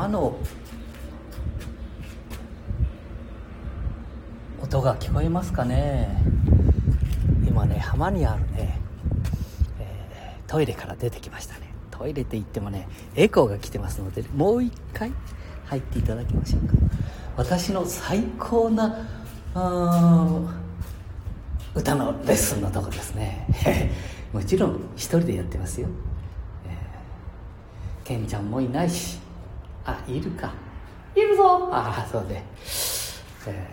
浜の音が聞こえますかね？今ね浜にあるね、えー、トイレから出てきましたね。トイレって言ってもねエコーが来てますのでもう一回入っていただきましょうか？私の最高な歌のレッスンのとこですね。もちろん一人でやってますよ、えー、ケンちゃんもいないしあいるか。いるぞ。ああそうで、え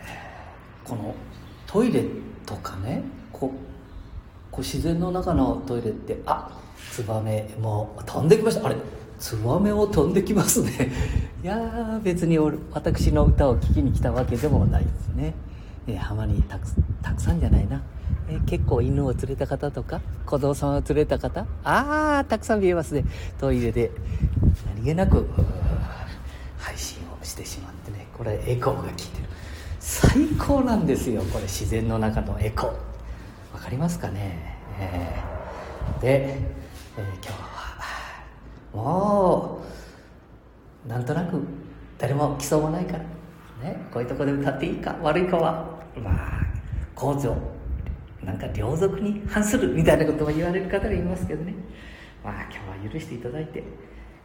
ー、このトイレとかねここう自然の中のトイレってあツバメもう飛んできました。あれツバメを飛んできますね。いや別に私の歌を聴きに来たわけでもないですね、えー、浜にたくたくさんじゃないな、えー、結構犬を連れた方とか子供さんを連れた方ああたくさん見えますね。トイレで何気なく配信をしてしまってねこれエコーが効いてる。最高なんですよこれ自然の中のエコー。わかりますかね、えー、で、えー、今日はもうなんとなく誰も来そうもないからねこういうとこで歌っていいか悪いかはまあ公序なんか両族に反するみたいなことも言われる方がいますけどね。まあ今日は許していただいて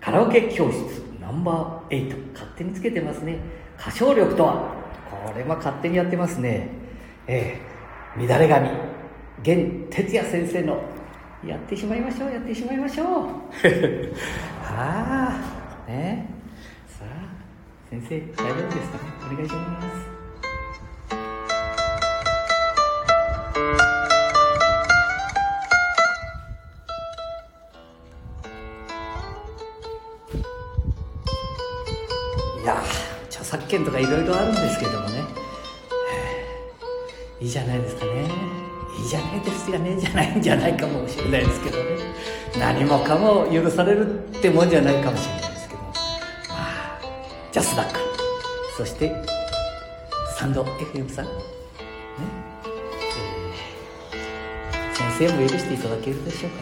カラオケ教室ナンバー8勝手につけてますね。歌唱力とはこれも勝手にやってますね。ええ乱れ髪源哲也先生のやってしまいましょうやってしまいましょう。はあね。さあ先生大丈夫ですか？ねお願いします著作権とかいろいろあるんですけどもね。いいじゃないですかね。いいじゃないですよね。じゃないんじゃないかもしれないですけどね。何もかも許されるってもんじゃないかもしれないですけど。まあジャスダック。そしてサンド FM さん。ね、えー、先生も許していただけるでしょうか。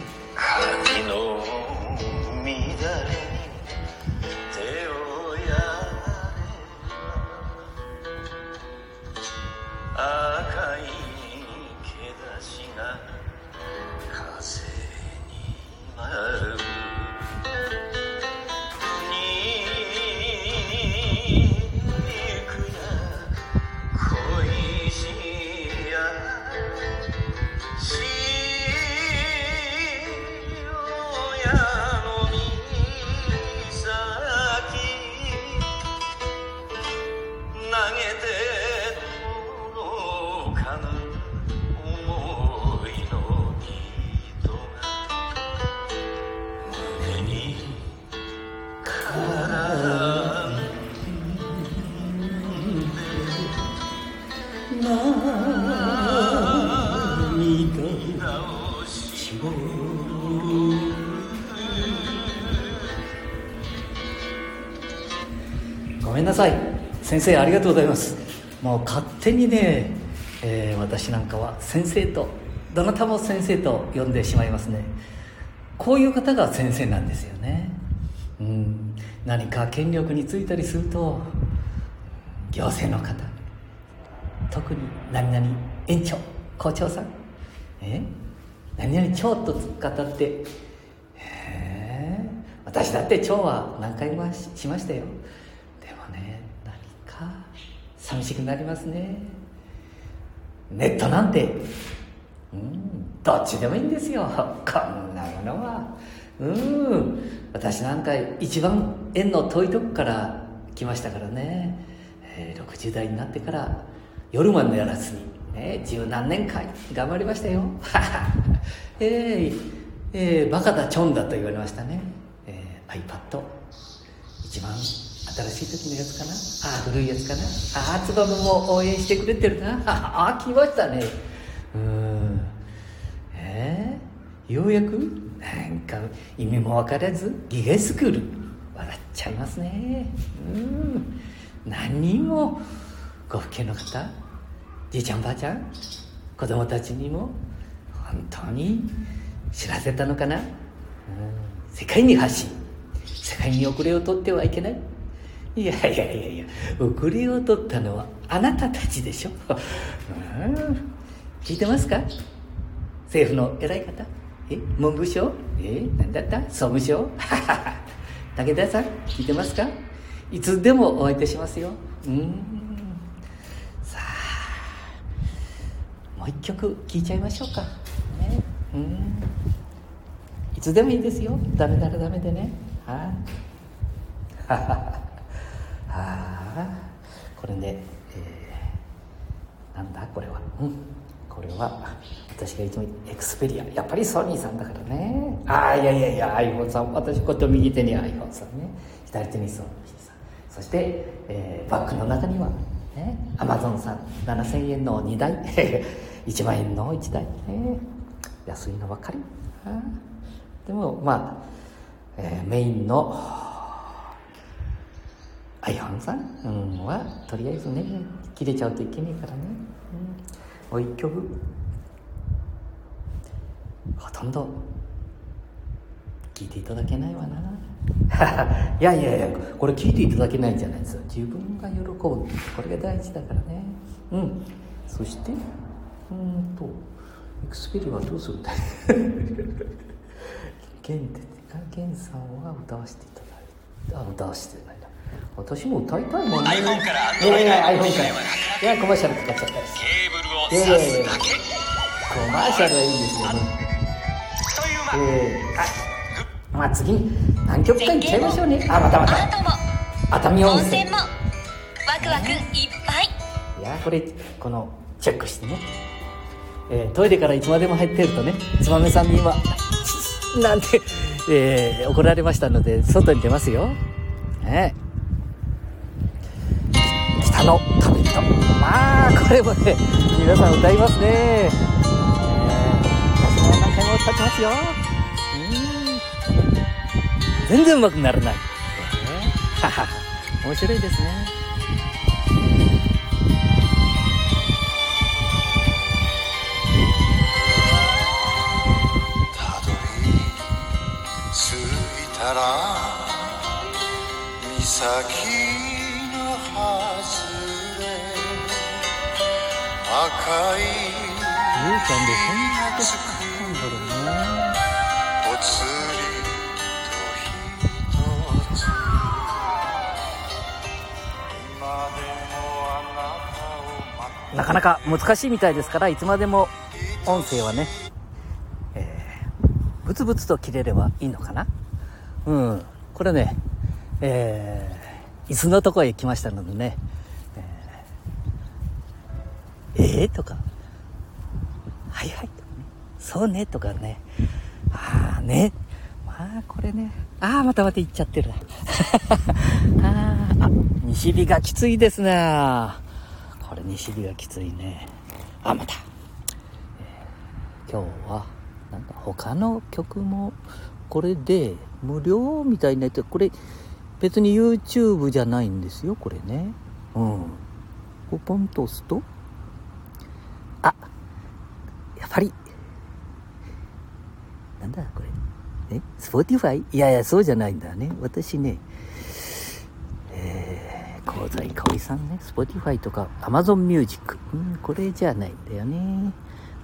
先生ありがとうございます。もう勝手にね、えー、私なんかは先生とどなたも先生と呼んでしまいますね。こういう方が先生なんですよね。うん。何か権力についたりすると行政の方。特に何々園長校長さん。え？何々長と語ってへえ私だって長は何回もしましたよ。寂しくなりますね。ネットなんてうんどっちでもいいんですよ。こんなものは。うん。私なんか一番縁の遠いとこから来ましたからね、えー、60代になってから夜までやらずにね十何年間頑張りましたよ。えー、えー、バカだチョンだと言われましたね、えー、iPad 一番新しい時のやつかな？ああ古いやつかな？ああツバメも応援してくれてるな。ああ来ましたね。うん。え？ー、ようやく？なんか意味も分からずギガスクール。笑っちゃいますね。うん。何人も？ご父兄の方？じいちゃんばあちゃん？子供たちにも？本当に？知らせたのかな、うん、世界に発信。世界に遅れを取ってはいけないいやいやいやいや遅れを取ったのはあなたたちでしょ、聞いてますか？政府の偉い方？え？文部省？え？何だった？総務省？武田さん聞いてますか？いつでもお相手しますよ。うん。さあもう一曲聴いちゃいましょうか、ね、うん。いつでもいいですよ。ダメならダメでね。はい、あ、あこれね、えー、なんだ？これは。うん。これは私がいつもエクスペリアやっぱりソニーさんだからね。ああいやいやいや iPhone さん。私こっち右手に iPhone さんね。左手にソニーさん。そして、えー、バッグの中にはねアマゾンさん。7000円の2台。1万円の1台、ね、安いのばかり。でもまあ、えー、メインの iPhone さん、うん、はとりあえずね切れちゃうといけないからね、うん、もう一曲。ほとんど。聞いていただけないわな。いやいやいやこれ聞いていただけないんじゃないですよ。自分が喜ぶこれが大事だからね。うん。そしてうんとエクスペリはどうするんだゲン ってゲンさんは歌わせていただいてあ歌わせてない。私も歌いたいもんね iPhone から Android いや iPhone から。いやコマーシャル使っちゃったりケーブルを挿すだけ。コマーシャルはいいんですよねという間。えー、あまあ次。に南極館行っちゃいましょうね。あまたまた。熱海温温泉泉もワクワクいっぱい。いやこれこのチェックしてね、えートイレからいつまでも入ってるとねつまめさんに今 なんて、えー怒られましたので外に出ますよ。ね北の旅人まあこれもね皆さん歌い。ますね、えー私も何回も歌ってますようん全然うまくならない、えーはは面白い。ですねたどり着い。たら岬ゆうちゃんでそんなことかったんだろうねぽつりと一つ今でもあななかなか難しいみたいですからいつまでも音声はね、えー、ブツブツと切れればいいのかな？うん。これねえー、椅子のとこへ来ましたのでねえ、えとか。はいはい。とかねそうね。とかね。ああね。まあこれね。ああまたまた行っちゃってるな。ああ西日がきついですね。これ西日がきついね。あまた、えー今日はなんか他の曲もこれで無料みたいなやつ。これ別に YouTube じゃないんですよこれね。うん。こうポンと押すとやっぱりなんだこれ。え？Spotify? いやいやそうじゃないんだね。私ねえー、香西かおりさんね。Spotify とか Amazon Music うんこれじゃないんだよね。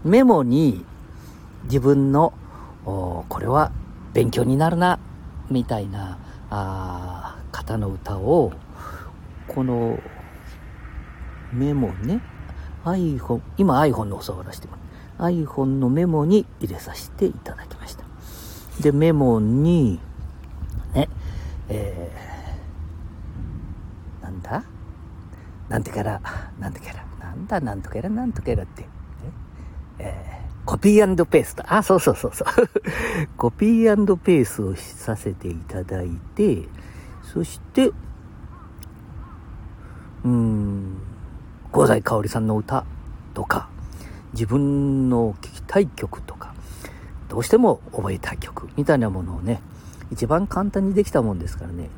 メモに自分のおこれは勉強になるな。みたいなあ方の歌をこのメモね iPhone 今 iPhone のお触らせてもらう iPhone のメモに入れさせていただきましたでメモにねえー、なんだ？なんてからなんてからなんだ？なんとかやらなんとかやらって、ねえーコピーペースト。あ、そうそうそうそう。コピーペースをさせていただいて、そして、うーん、香西かおりさんの歌とか、自分の聴きたい曲とか、どうしても覚えたい曲みたいなものをね、一番簡単にできたもんですからね。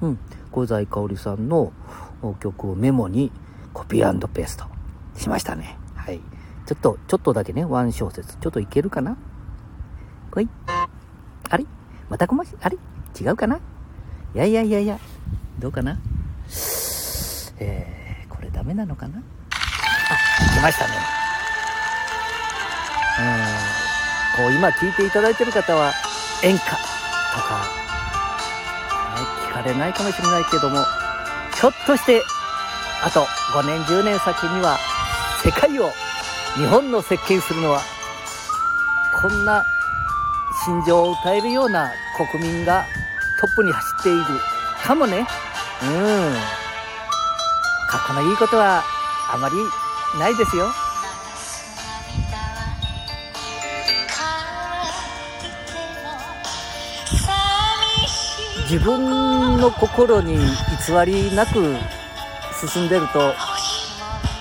うん。香西かおりさんの曲をメモにコピーペーストしましたね。はい。ちょっと、ちょっとだけね、ワン小節。ちょっといけるかな？こい。あれ？またこまし、あれ？違うかな？いやいやいやいや、どうかな？えー、これダメなのかな？あ、来ましたね。うん。こう今聞いていただいてる方は演歌とか、ね、聞かれないかもしれないけども、ひょっとして、あと5年10年先には世界を日本の席巻するのは、こんな心情を歌えるような国民がトップに走っているかもね。うん。かっこのいいことはあまりないですよ。自分の心に偽りなく進んでると、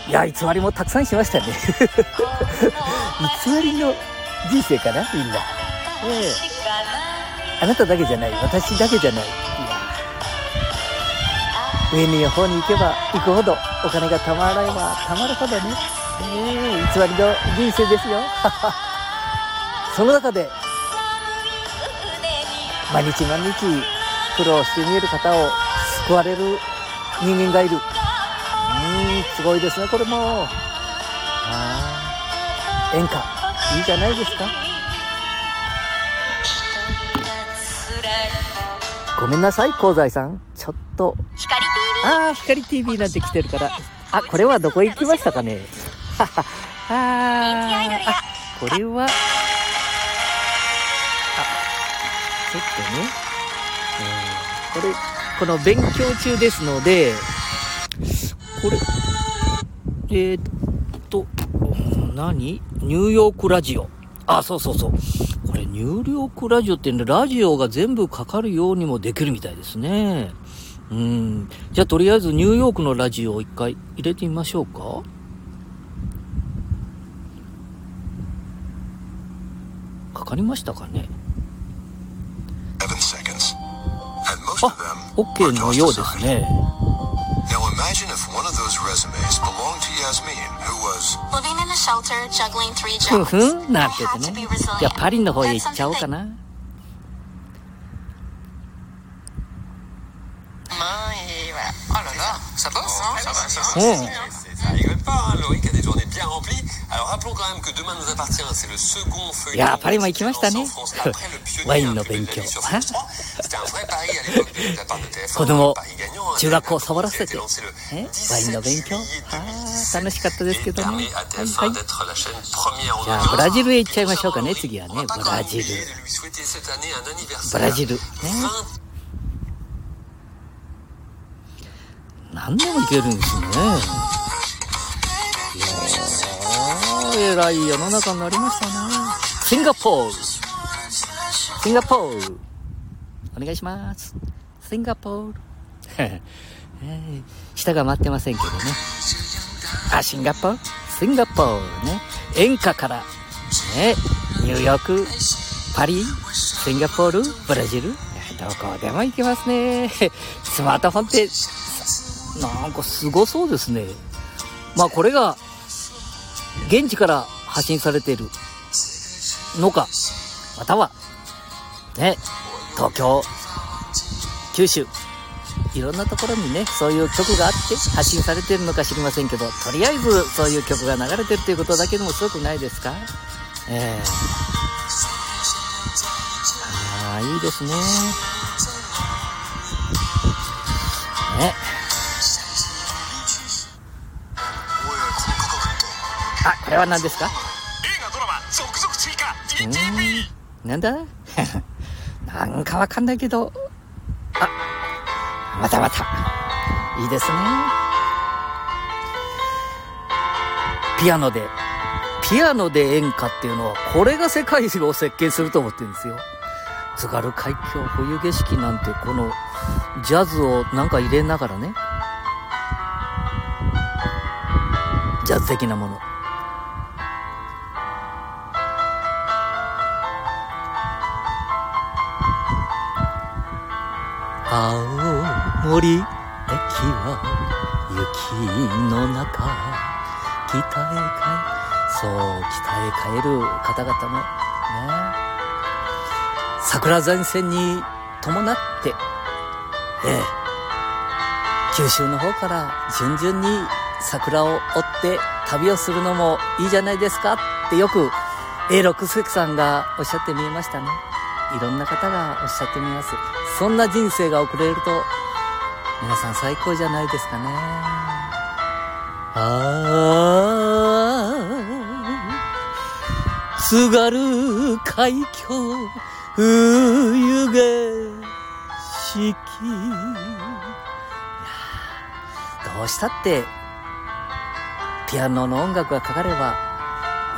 いや、偽りもたくさんしましたね。偽りの人生かな、みんな。ええあなただけじゃない、私だけじゃない。いや上の方に行けば行くほどお金がたまらればたまるほどね、ええ偽りの人生ですよ。その中で、毎日毎日苦労して見える方を救われる人間がいる。うーん、すごいですね、これも。ああ、演歌、いいじゃないですか。ごめんなさい、香西さん。ちょっと。ああ、光 TV なんて来てるから。あ、これはどこ行きましたかね。はは。ああ、これは、あ、ちょっとね。これ、この勉強中ですので、これ、えー、っと、何？ニューヨークラジオ。あ、そうそうそう。これ、ニューヨークラジオってね、ラジオが全部かかるようにもできるみたいですね。うん。じゃあ、とりあえずニューヨークのラジオを一回入れてみましょうか。かかりましたかね？あ of them、 OK のようですね。 Now imagine if one of those resumes belonged to Yasmin, who was Living in a shelter, juggling three ふん jobs. ふんなんて言 I って had to ね be。resilient. じゃあ、パリの方へ行 That's っちゃおうか something な。 Main et voilà. Oh là là, ça bosse, hein Ça va, ça va. Oh. Ça rigole pas, hein, Loïc a des journées bien remplies. やっぱり今行きましたね。ワインの勉強。子供、中学校を触らせて。ワインの勉強。楽しかったですけどね。はいはい、じゃあ、ブラジルへ行っちゃいましょうかね。次はね、ブラジル。ブラジル。ね、何でも行けるんですね。いやー偉い世の中になりましたね。シンガポールシンガポールお願いします。シンガポール下が待ってませんけどね。あシンガポールシンガポールね。演歌から。ね。ニューヨーク？パリ？シンガポールブラジル？どこでも行けますね。スマートフォンってなんかすごそうですね。まあこれが現地から発信されているのか、またはね、東京、九州、いろんなところにね、そういう曲があって発信されてるのか知りませんけど、とりあえずそういう曲が流れてるということだけでもすごくないですか？ええああ、いいです。ね。れは何ですか？映画ドラマ続々追加うーん？なんだ？なんかわかんないけど、あ、またまた。いいですね。ピアノで、ピアノで演歌っていうのは、これが世界を席巻すると思ってるんですよ。津軽海峡冬景色なんて、この、ジャズをなんか入れながらね。ジャズ的なもの。青森駅は雪の中北へ帰そう北へ帰る方々のね桜前線に伴ってえ九州の方から順々に桜を追って旅をするのもいいじゃないですかってよく A6 関さんがおっしゃってみましたね。いろんな方がおっしゃってみます。そんな人生が送れると、皆さん最高じゃないですかね。ああ、津軽海峡、冬景色。どうしたって、ピアノの音楽がかかれば、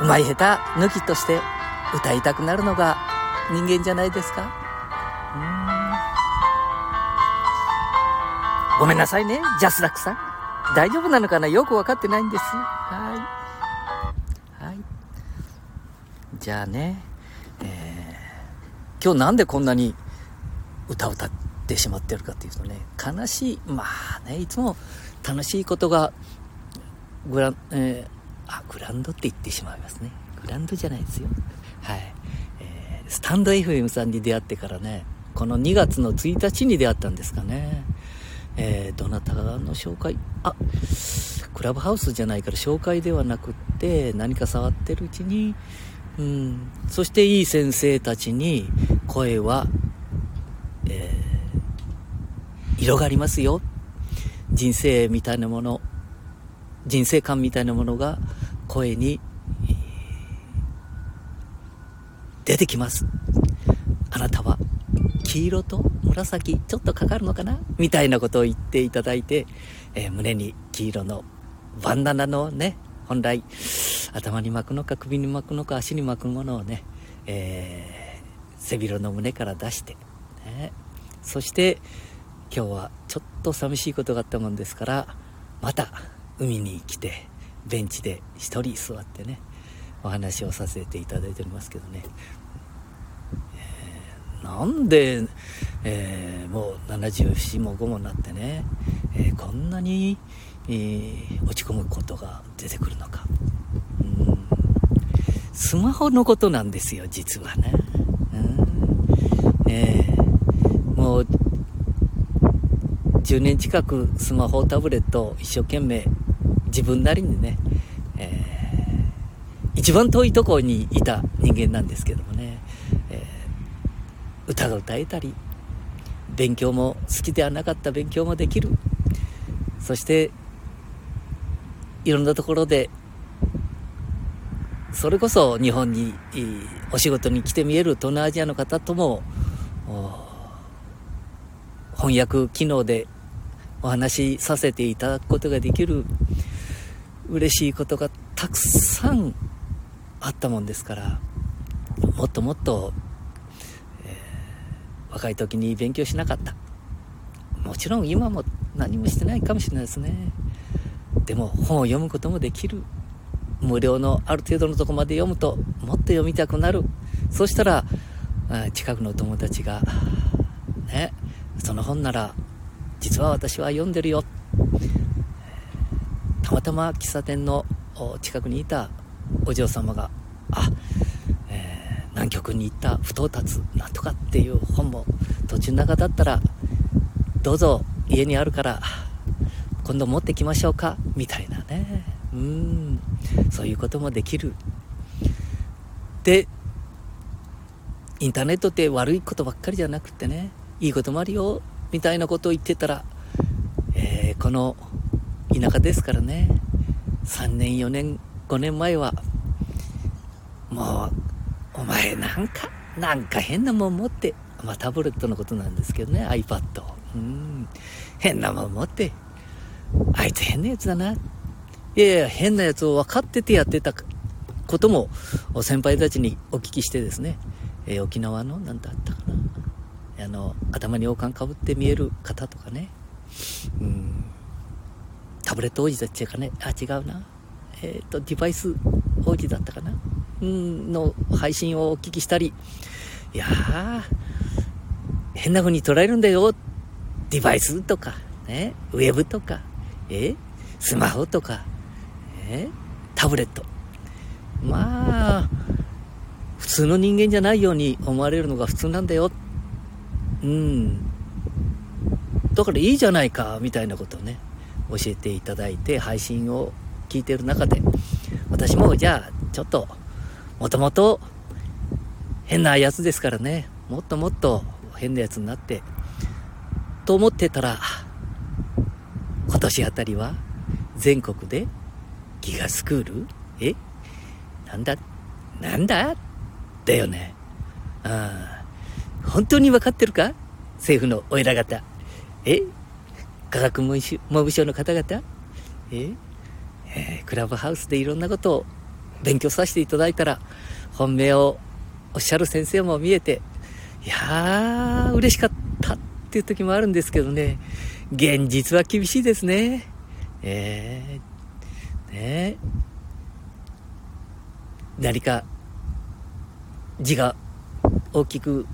うまい下手抜きとして歌いたくなるのが人間じゃないですか。ごめんなさいね、ジャスラックさん。大丈夫なのかな？よくわかってないんです。はい。はい。じゃあね、えー、今日なんでこんなに歌を歌ってしまってるかっていうとね、悲しい、まあね、いつも楽しいことが、グラン、えーあ、グランドって言ってしまいますね。グランドじゃないですよ。はい。えースタンド FM さんに出会ってからね、この2月の1日に出会ったんですかね。えーどなたの紹介？あ、クラブハウスじゃないから紹介ではなくって、何か触ってるうちに、うん、そしていい先生たちに声は、えー色がりますよ。人生みたいなもの、人生観みたいなものが声に、出てきます。あなたは黄色と紫ちょっとかかるのかな？みたいなことを言っていただいて、えー胸に黄色のバンダナのね、本来頭に巻くのか首に巻くのか足に巻くものをね、えー背広の胸から出して、ね、そして今日はちょっと寂しいことがあったもんですからまた海に来てベンチで一人座ってねお話をさせていただいておりますけどね、えなんで、えーもう74も5もなってね、えーこんなに、えー落ち込むことが出てくるのか。うん。スマホのことなんですよ実はね、うん。えーもう10年近くスマホタブレット一生懸命自分なりにね、えー一番遠いところにいた人間なんですけどもね、えー歌が歌えたり勉強も好きではなかった勉強もできる。そしていろんなところでそれこそ日本にお仕事に来て見える東南アジアの方とも翻訳機能でお話しさせていただくことができる嬉しいことがたくさんあったもんですからもっともっと、若い時に勉強しなかった。もちろん今も何もしてないかもしれないですね。でも本を読むこともできる。無料のある程度のとこまで読むともっと読みたくなる。そしたら近くの友達がねその本なら実は私は読んでるよ。たまたま喫茶店の近くにいたお嬢様があ、南極に行った不到達なんとかっていう本も途中中だったらどうぞ家にあるから今度持ってきましょうかみたいなね。うん。そういうこともできる。でインターネットって悪いことばっかりじゃなくてねいいこともあるよみたいなことを言ってたら、えーこの田舎ですからね3年4年5年前はもうお前なんかなんか変なもん持ってまあタブレットのことなんですけどね iPad うん。変なもん持ってあいつ変なやつだな。いやいや変なやつを分かっててやってたことも先輩たちにお聞きしてですね、えー沖縄の何だったかな。あの頭に王冠かぶって見える方とかね。うん。タブレット王子だっちゃかね。あ違うな。えっ、とデバイス王子だったかな？うんの配信をお聞きしたりいやー変な風に捉えるんだよ。デバイスとかねウェブとかえスマホとかえタブレット。まあ普通の人間じゃないように思われるのが普通なんだよ。うん。だからいいじゃないか、みたいなことをね、教えていただいて、配信を聞いてる中で、私もじゃあ、ちょっと、もともと変なやつですからね、もっともっと変なやつになって、と思ってたら、今年あたりは全国でギガスクール？え？なんだ？なんだ？だよね。ああ、本当に分かってるか？政府のお偉方。え？科学文部省の方々？え？えークラブハウスでいろんなことを勉強させていただいたら、本命をおっしゃる先生も見えて、いやー、嬉しかったっていう時もあるんですけどね、現実は厳しいですね。えー、ね。何か字が大きく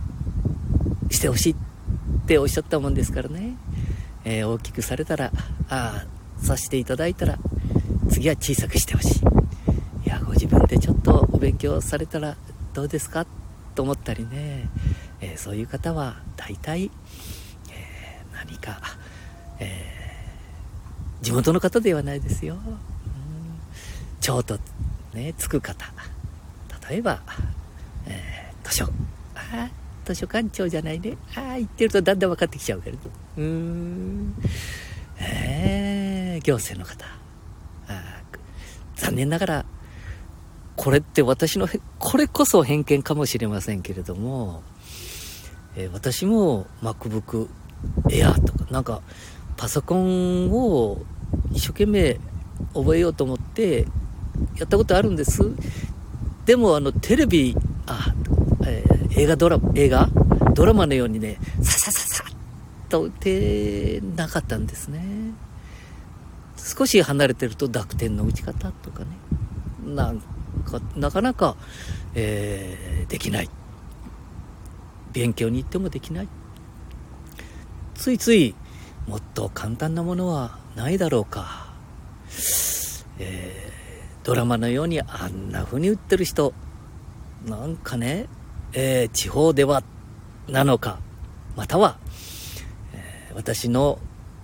してほしいっておっしゃったもんですからね、えー大きくされたら、ああ、させていただいたら、次は小さくしてほしい。いや、ご自分でちょっとお勉強されたらどうですか？と思ったりね、えーそういう方は大体、えー何か、えー地元の方ではないですよ。うん町とね、つく方。例えば、えー図書、あ図書館長じゃないね。ああ、言ってるとだんだん分かってきちゃうけれど。うーん。えー行政の方。残念ながら、これって私の、これこそ偏見かもしれませんけれども、えー私も MacBook Air とか、なんか、パソコンを一生懸命覚えようと思って、やったことあるんです。でも、あの、テレビ、あ、えー映画ドラ、映画？ドラマのようにね、ささささっと打てなかったんですね。少し離れてると濁点の打ち方とかね、なんか、なかなか、えーできない。勉強に行ってもできない。ついつい、もっと簡単なものはないだろうか。えードラマのようにあんな風に打ってる人、なんかね、えー地方ではなのか、または、えー私の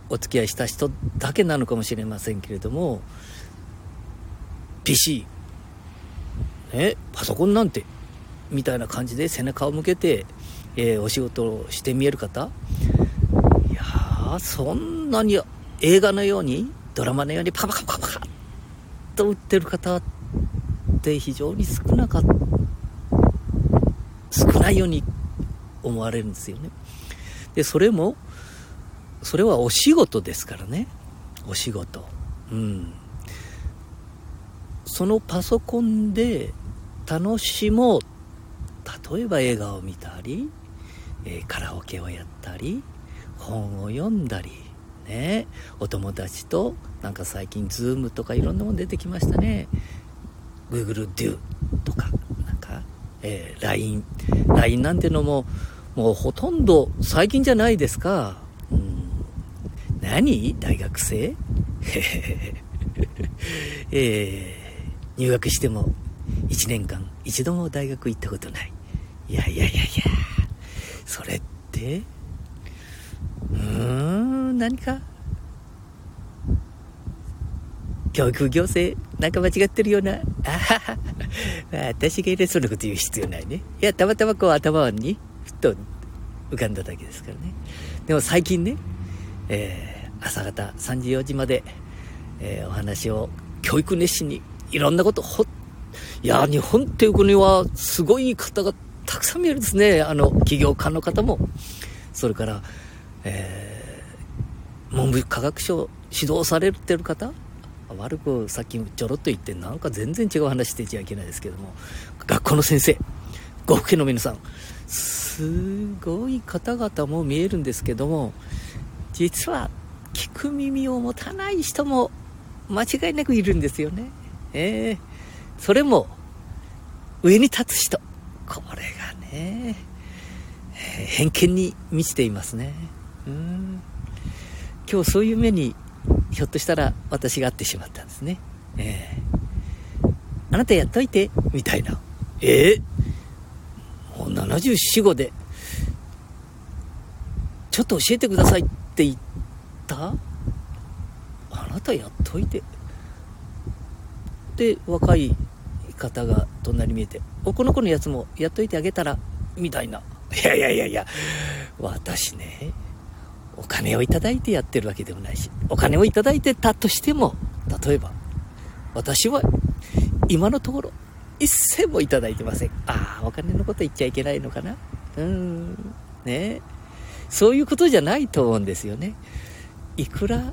お付き合いした人だけなのかもしれませんけれども、PC、ね、パソコンなんて、みたいな感じで背中を向けて、えーお仕事をして見える方いやー、そんなに映画のように、ドラマのようにパカパカパカパカッと打ってる方って非常に少なかった少ないように思われるんですよね。で、それも、それはお仕事ですからね。お仕事。うん。そのパソコンで楽しもう。例えば映画を見たり、えーカラオケをやったり、本を読んだり、ね、お友達と、なんか最近、ズームとかいろんなもの出てきましたね。Google Do とか、なんか、えー LINE。LINE なんてのも、もうほとんど最近じゃないですか。何？大学生？えー入学しても1年間一度も大学行ったことない。いやいやいやいや、それって、うーん、何か？教育行政、なんか間違ってるような？あはは。私が偉そうなこと言う必要ないね。いや、たまたまこう頭にふっと浮かんだだけですからね。でも最近ね、えー朝方3時4時まで、えーお話を教育熱心にいろんなことほ、いや、日本っていう国はすごい方がたくさん見えるんですね。あの、起業家の方も。それから、えー文部科学省指導されてる方。悪くさっきちょろっと言ってなんか全然違う話してちゃいけないですけども。学校の先生。ご父家の皆さん。すごい方々も見えるんですけども。実は聞く耳を持たない人も間違いなくいるんですよねええそれも上に立つ人これがね、えー偏見に満ちていますねうん今日そういう目にひょっとしたら私が会ってしまったんですね。ええあなたやっといて、みたいな。ええもう74、5で、ちょっと教えてください。って言ってた？あなたやっといて。で若い方が隣見えて「おこの子のやつもやっといてあげたら」みたいな。いやいやいやいや私ねお金をいただいてやってるわけでもないしお金をいただいてたとしても例えば私は今のところ一銭もいただいてません。ああお金のこと言っちゃいけないのかな？うん。ね。そういうことじゃないと思うんですよね。いくら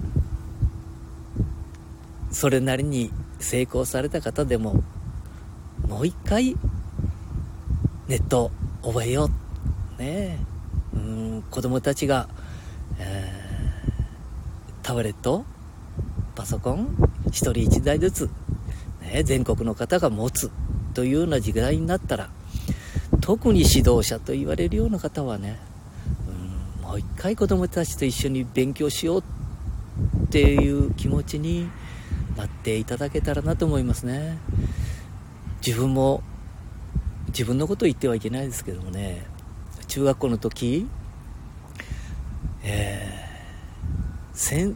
それなりに成功された方でももう一回ネット覚えよう。ねうん子供たちが、えー、タブレットパソコン1人1台ずつ、ね、全国の方が持つというような時代になったら特に指導者と言われるような方はね、もう一回子供たちと一緒に勉強しようっていう気持ちになっていただけたらなと思いますね。自分も自分のことを言ってはいけないですけどもね。中学校の時えー、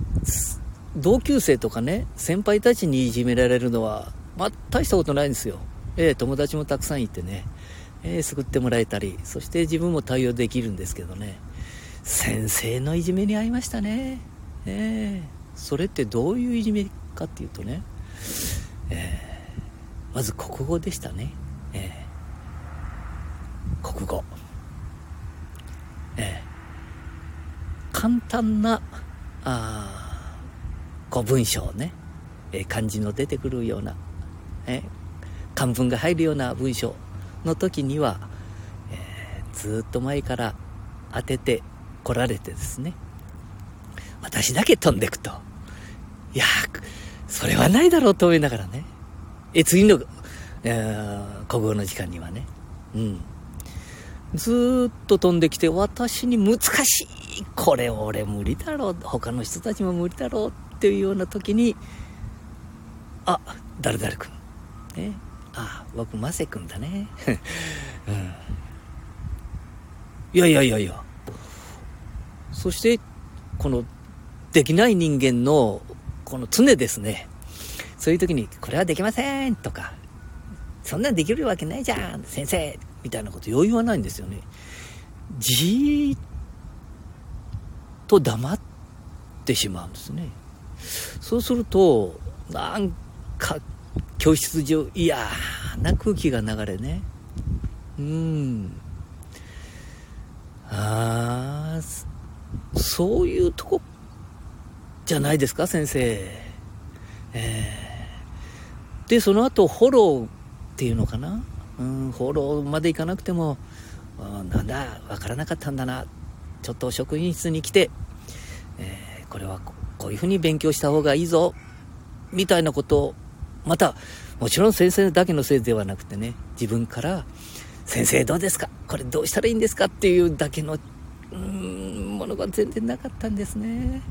同級生とかね先輩たちにいじめられるのはまあ大したことないんですよ。えー、友達もたくさんいてね、えー、救ってもらえたりそして自分も対応できるんですけどね。先生のいじめに遭いましたね。えー、それってどういういじめかっていうとね、えー、まず国語でしたね、えー、国語、えー、簡単なあこう文章ね、えー、漢字の出てくるような、えー、漢文が入るような文章の時には、えー、ずっと前から当ててこられてですね。私だけ飛んでくと。いやそれはないだろうと思いながらね。え次の、えー、国語の時間にはね。うん。ずっと飛んできて私に難しい。これ俺無理だろう。他の人たちも無理だろうっていうような時にあ誰々君。ねあ僕マセ君だね、うん、いやいやいやいや。そしてこのできない人間のこの常ですね。そういう時にこれはできませんとかそんなんできるわけないじゃん先生みたいなこと余裕はないんですよね。じーっと黙ってしまうんですね。そうするとなんか教室上嫌な空気が流れね。うん。ああそういうとこじゃないですか先生。えー、でその後フォローっていうのかな。うんフォローまでいかなくてもなんだ分からなかったんだな。ちょっと職員室に来て、えー、これはこういうふうに勉強した方がいいぞ。みたいなことをまた、もちろん先生だけのせいではなくてね、自分から、先生どうですか？これどうしたらいいんですか？っていうだけの、うん、ものが全然なかったんですね。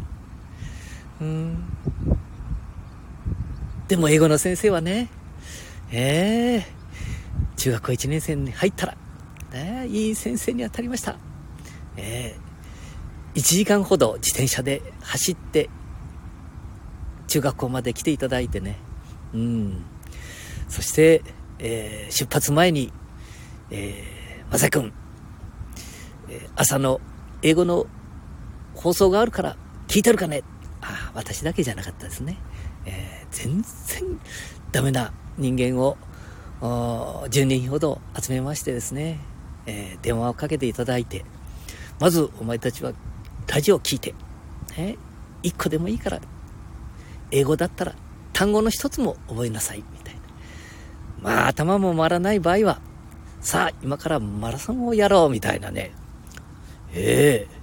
うん。でも英語の先生はね、ええー、中学校1年生に入ったら、ね、いい先生に当たりました。ええー、1時間ほど自転車で走って、中学校まで来ていただいてね、うん。そして、えー、出発前に、えー、まさくん、朝の英語の放送があるから聞いてるかねああ、私だけじゃなかったですね。えー、全然ダメな人間を10人ほど集めましてですね、えー、電話をかけていただいて、まずお前たちはラジオを聞いて、ね、一個でもいいから、英語だったら単語の一つも覚えなさい、みたいな。まあ、頭も回らない場合は、さあ、今からマラソンをやろう、みたいなね。ええ、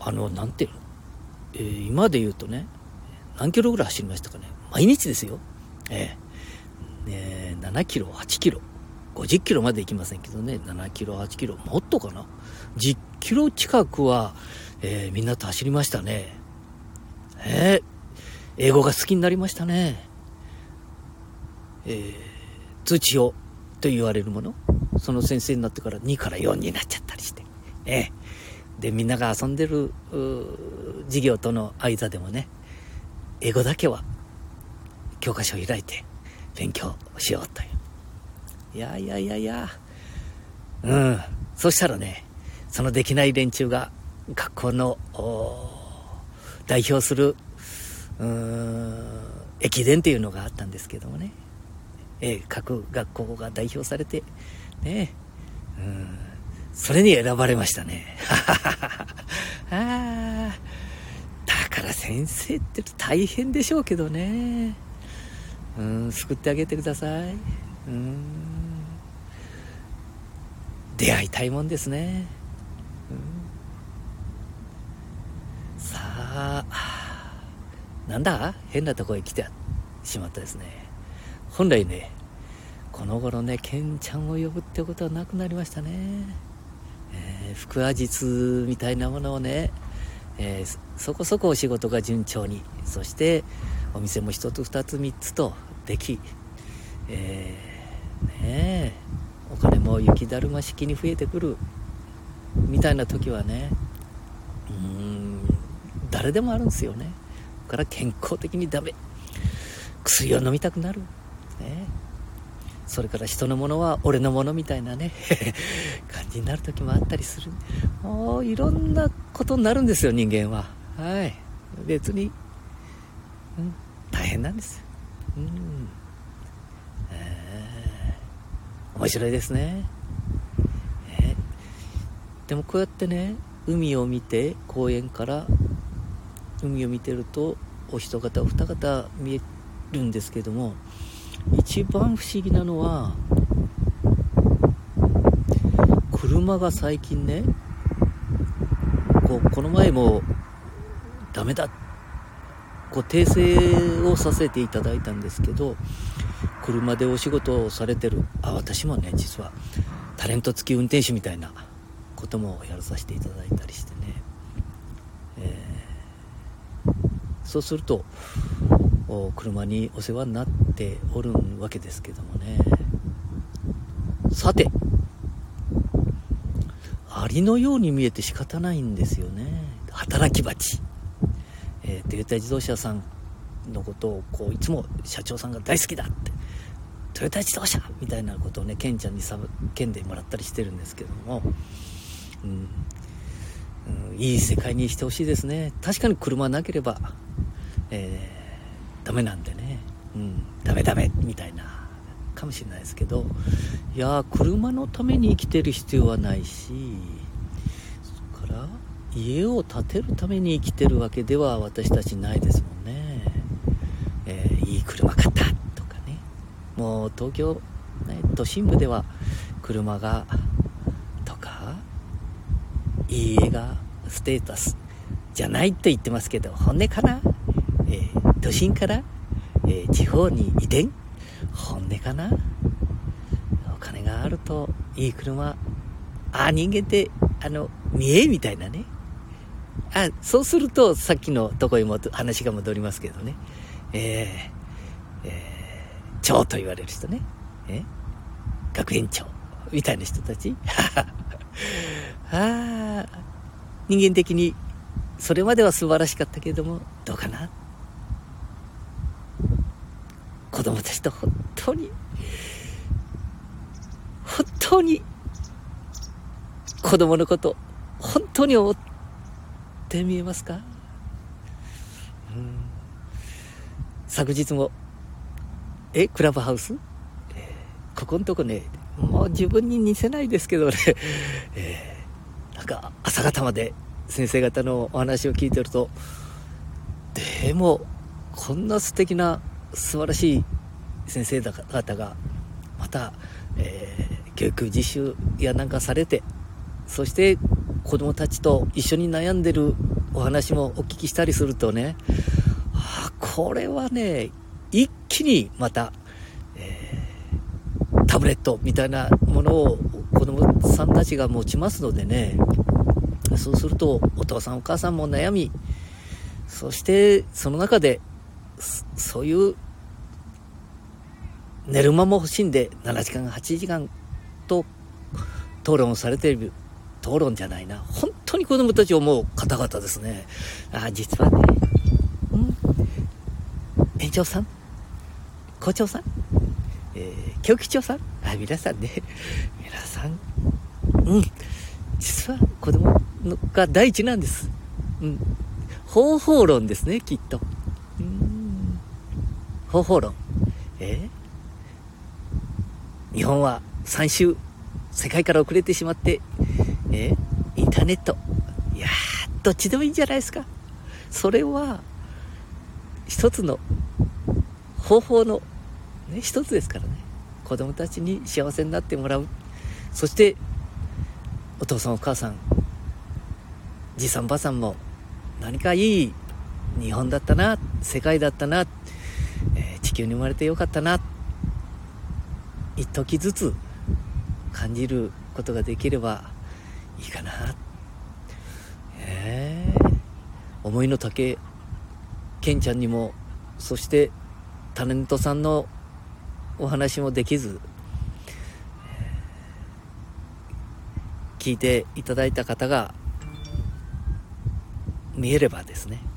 あの、なんていうの、えー、今で言うとね、何キロぐらい走りましたかね？毎日ですよ。えー、ね、7キロ、8キロ。50キロまで行きませんけどね、7キロ、8キロ、もっとかな？10キロ近くは、えー、みんなと走りましたね。えー、英語が好きになりましたね。えー、通知表と言われるもの、その先生になってから2から4になっちゃったりして、えー、でみんなが遊んでる授業との間でもね英語だけは教科書を開いて勉強しようという。いやいやいやいや。うん。そしたらねそのできない連中が学校の代表する駅伝っていうのがあったんですけどもね、えー各学校が代表されてね。うん。それに選ばれましたね。あだから先生って大変でしょうけどね。うん救ってあげてください。うん。出会いたいもんですね、うん。さあなんだ？変なとこへ来てしまったですね。本来ねこの頃ねケンちゃんを呼ぶってことはなくなりましたね、えー、腹話術みたいなものをね、えーそこそこお仕事が順調にそしてお店も一つ二つ三つとでき、えーねお金も雪だるま式に増えてくるみたいな時はねうーん誰でもあるんですよね。だから健康的にダメ。薬を飲みたくなる、ね、それから人のものは俺のものみたいなね 感じになる時もあったりする。もういろんなことになるんですよ人間は。はい。別に、うん、大変なんです。うん。えー。面白いですね、えー。でもこうやってね海を見て公園から海を見てるとお一方お二方見えるんですけども一番不思議なのは車が最近ねこうこの前もダメだこう訂正をさせていただいたんですけど車でお仕事をされてるあ私もね実はタレント付き運転手みたいなこともやらさせていただいたりしてね、えーそうすると車にお世話になっておるわけですけどもね。さてアリのように見えて仕方ないんですよね。働き蜂、えトヨタ自動車さんのことをこういつも社長さんが大好きだって。トヨタ自動車みたいなことをねケンちゃんにさけんでもらったりしてるんですけども、うん。うん、いい世界にしてほしいですね。確かに車なければ、えーダメなんでね、うん、ダメダメみたいなかもしれないですけどいやー車のために生きてる必要はないしそれから家を建てるために生きてるわけでは私たちないですもんね、えーいい車買ったとかね。もう東京、ね、都心部では車がとかいい家がステータスじゃないって言ってますけど本音かな、えー都心から、えー地方に移転？本音かな？お金があるといい車あ人間ってあの見えみたいなね。あそうするとさっきのとこにも話が戻りますけどね。えーえー長と言われる人ね。え学園長みたいな人たち。あー人間的にそれまでは素晴らしかったけれどもどうかな？子供たちと本当に本当に子供のこと本当に思って見えますか、うん、昨日もえクラブハウス、えここのとこね。もう自分に似せないですけどね、えーなんか朝方まで先生方のお話を聞いてるとでもこんな素敵な素晴らしい先生方がまた、えー教育実習やなんかされてそして子供たちと一緒に悩んでるお話もお聞きしたりするとねあこれはね一気にまた、えータブレットみたいなものを子供さんたちが持ちますのでねそうするとお父さんお母さんも悩みそしてその中でそういう寝る間も欲しいんで7時間8時間と討論されている討論じゃないな本当に子供たちを思う方々ですね。あ、実はね、うん？園長さん、校長さん、えー、教期長さん、あ、皆さんね、皆さん、うん。実は子供のが第一なんです。うん。方法論ですね、きっと。うん。方法論。え？日本は3週、世界から遅れてしまって、え？インターネット。いやー、どっちでもいいんじゃないですか。それは、一つの方法の、ね、一つですからね。子供たちに幸せになってもらう。そして、お父さんお母さん、じいさんばあさんも、何かいい日本だったな、世界だったな、球に生まれてよかったな、一時ずつ感じることができればいいかな。え。ー思いの丈、ケンちゃんにも、そしてタレントさんのお話もできず、聞いていただいた方が見えればですね。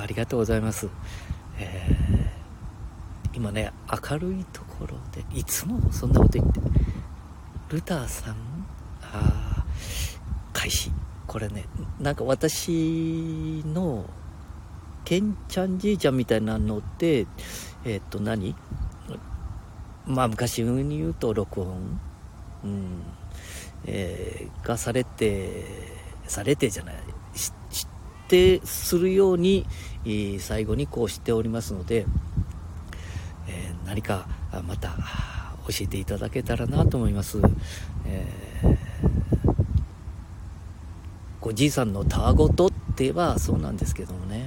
ありがとうございます、えー今ね明るいところでいつもそんなこと言ってルターさんあ開始。これねなんか私のケンちゃんじいちゃんみたいなのってえーっと何？まあ昔に言うと録音、うん。えーがされてされてじゃない。し知ってするように、えー最後にこうしておりますので、えー何かまた教えていただけたらなと思います、えーごじいさんのたわごとって言えばそうなんですけどもね。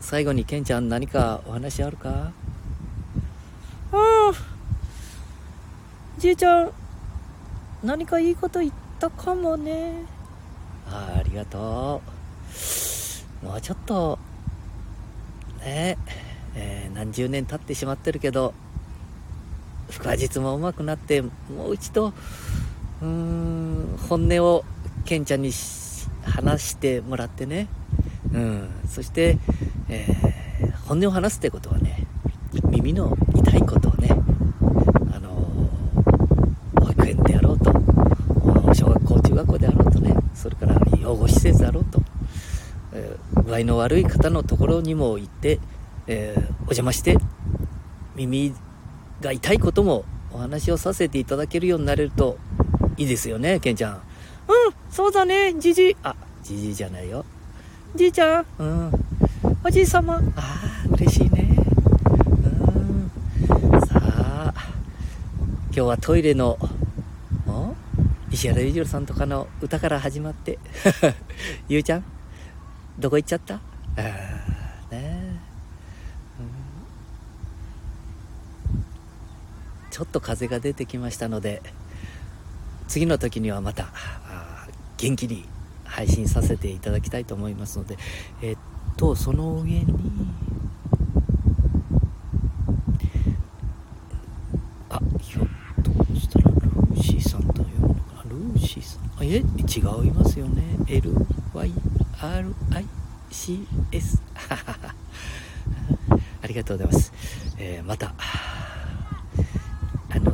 最後にケンちゃん何かお話あるか？うんじいちゃん何かいいこと言ったかもね。あありがとう。もうちょっとねえー何十年経ってしまってるけど腹話術も上手くなってもう一度うーん本音をケンちゃんに話してもらってね。うんそして、えー本音を話すってことはね耳の痛いことをねあの保育園であろうと小学校中学校であろうとねそれから養護施設であろうと、えー具合の悪い方のところにも行って、えーお邪魔して耳が痛いこともお話をさせていただけるようになれるといいですよねケンちゃん。うんそうだねじじいあじじいじゃないよ。じいちゃん？うん。おじいさまああ嬉しいね。うん。さあ今日はトイレのお？石原裕次郎さんとかの歌から始まって。ゆうちゃん？どこ行っちゃった？ああねえ、うん。ちょっと風が出てきましたので次の時にはまた元気に配信させていただきたいと思いますのでえっとその上にあひょっとしたらルーシーさんと読むのかな？ルーシーさん。あえ違いますよね RICS ありがとうございます、えーまたあの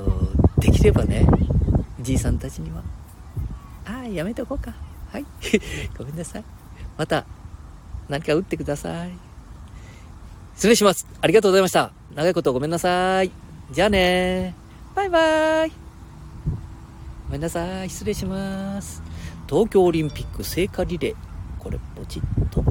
できればねじいさんたちにはああやめとこうか。はい。ごめんなさい。また何か打ってください。失礼します。ありがとうございました。長いことごめんなさい。じゃあね。バイバイ。ごめんなさい。失礼します。東京オリンピック聖火リレー。これポチッと。